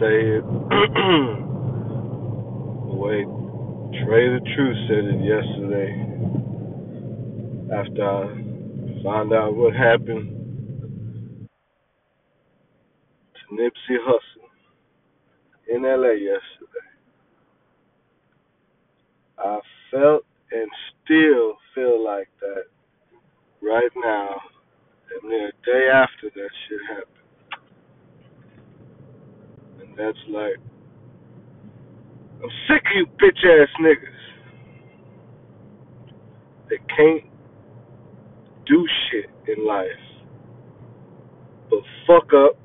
say it the way Trae tha Truth said it yesterday. After I found out what happened to Nipsey Hussle in LA yesterday. I felt and still feel like that right now, and then a day after that shit happened. That's like, I'm sick of you bitch ass niggas that can't do shit in life but fuck up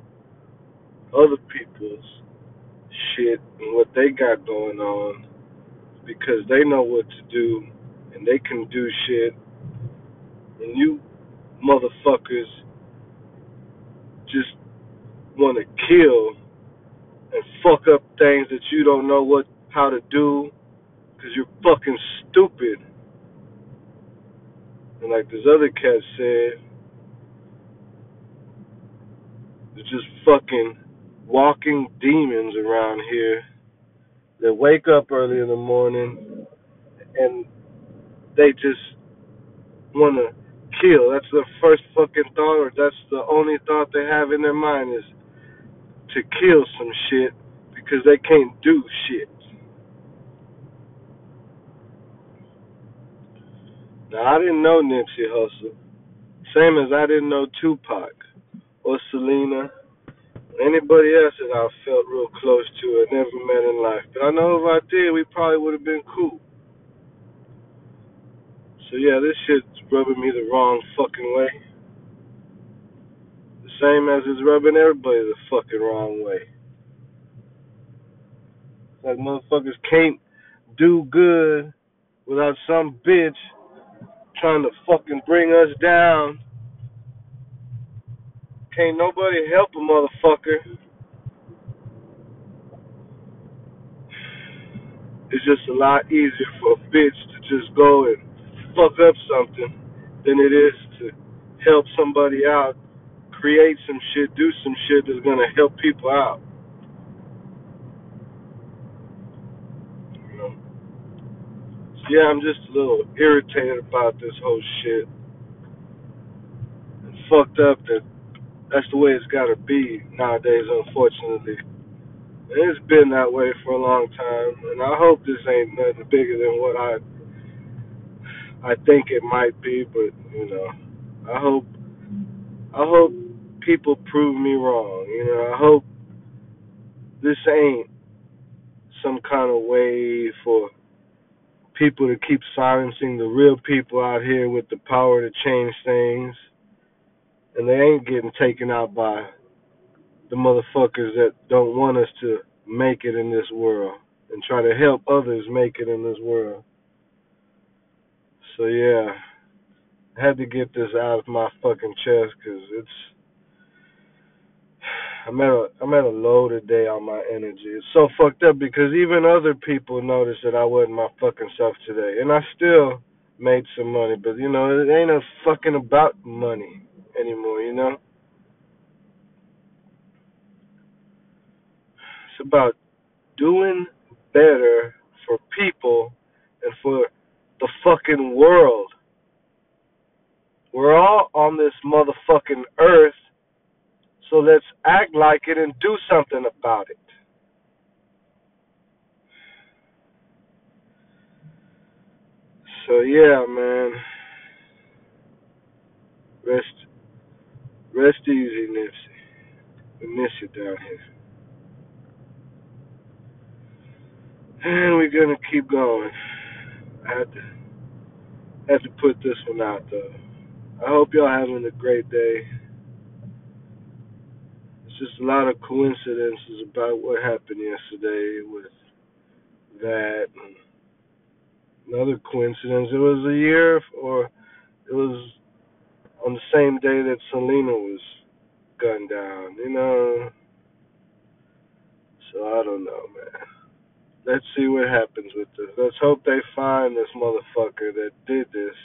other people's shit and what they got going on because they know what to do and they can do shit. And you motherfuckers just want to kill and fuck up things that you don't know what how to do because you're fucking stupid. And like this other cat said, there's just fucking walking demons around here that wake up early in the morning and they just want to kill. That's the first fucking thought, or that's the only thought they have in their mind is to kill some shit because they can't do shit. Now, I didn't know Nipsey Hussle, same as I didn't know Tupac or Selena, anybody else that I felt real close to or never met in life. But I know if I did, we probably would have been cool. So yeah, this shit's rubbing me the wrong fucking way. Same as it's rubbing everybody the fucking wrong way. Like motherfuckers can't do good without some bitch trying to fucking bring us down. Can't nobody help a motherfucker. It's just a lot easier for a bitch to just go and fuck up something than it is to help somebody out, create some shit, do some shit that's gonna help people out. You know? So yeah, I'm just a little irritated about this whole shit. It's fucked up that that's the way it's gotta be nowadays, unfortunately. And it's been that way for a long time, and I hope this ain't nothing bigger than what I I think it might be, but you know, I hope I hope people prove me wrong. You know, I hope this ain't some kind of way for people to keep silencing the real people out here with the power to change things, and they ain't getting taken out by the motherfuckers that don't want us to make it in this world and try to help others make it in this world. So yeah, I had to get this out of my fucking chest because it's I'm at a I'm at a low today on my energy. It's so fucked up because even other people noticed that I wasn't my fucking self today, and I still made some money. But you know, it ain't a fucking about money anymore. You know, it's about doing better for people and for the fucking world. We're all on this motherfucking earth, so let's act like it and do something about it. So yeah, man. Rest rest easy, Nipsey. We miss you down here. And we're gonna keep going. I had to had to put this one out though. I hope y'all having a great day. Just a lot of coincidences about what happened yesterday with that. Another coincidence. It was a year, or it was on the same day that Selena was gunned down. You know. So I don't know, man. Let's see what happens with this. Let's hope they find this motherfucker that did this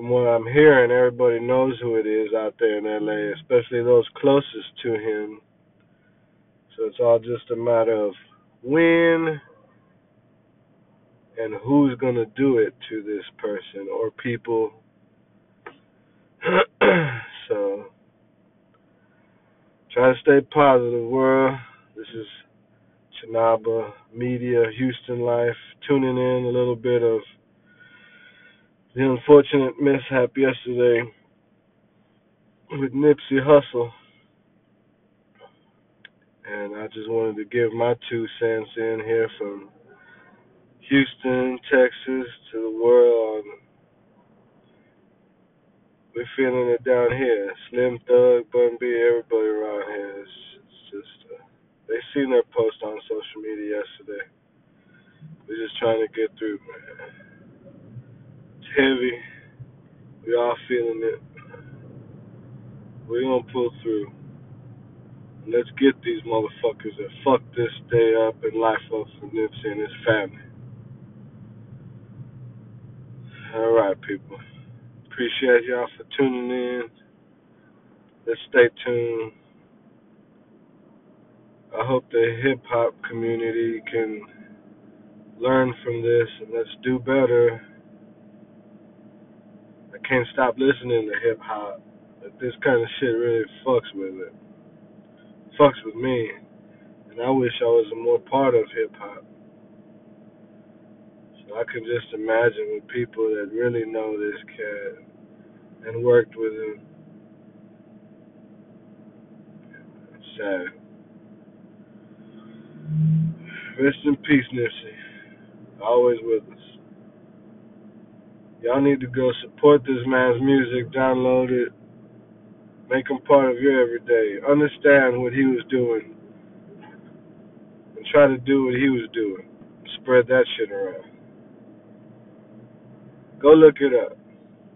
from what I'm hearing, everybody knows who it is out there in LA, especially those closest to him. So it's all just a matter of when and who's going to do it to this person or people. so try to stay positive, world. This is Chinaba Media, Houston Life, tuning in a little bit of the unfortunate mishap yesterday with Nipsey Hussle. And I just wanted to give my two cents in here from Houston, Texas to the world. We're feeling it down here. Slim Thug, Bun B, everybody around here. It's, it's just, uh, they seen their post on social media yesterday. We're just trying to get through, man. Heavy. We all feeling it. We're gonna pull through. Let's get these motherfuckers that fucked this day up and life up for Nipsey and his family. All right, people. Appreciate y'all for tuning in. Let's stay tuned. I hope the hip hop community can learn from this and let's do better. Can't stop listening to hip hop. This kind of shit really fucks with it. Fucks with me. And I wish I was more part of hip hop. So I can just imagine with people that really know this cat and worked with him. Sad. Rest in peace, Nipsey. Always with us. Y'all need to go support this man's music, download it, make him part of your everyday. Understand what he was doing, and try to do what he was doing. Spread that shit around. Go look it up.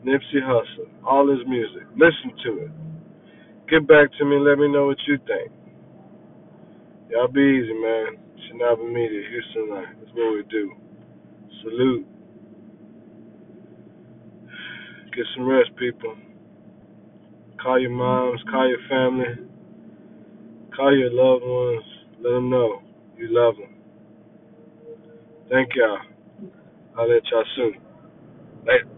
Nipsey Hussle, all his music. Listen to it. Get back to me. Let me know what you think. Y'all be easy, man. Chinaba Media, Houston Life. That's what we do. Salute. Get some rest, people. Call your moms, call your family, call your loved ones. Let them know you love them. Thank y'all. I'll let y'all soon. Later.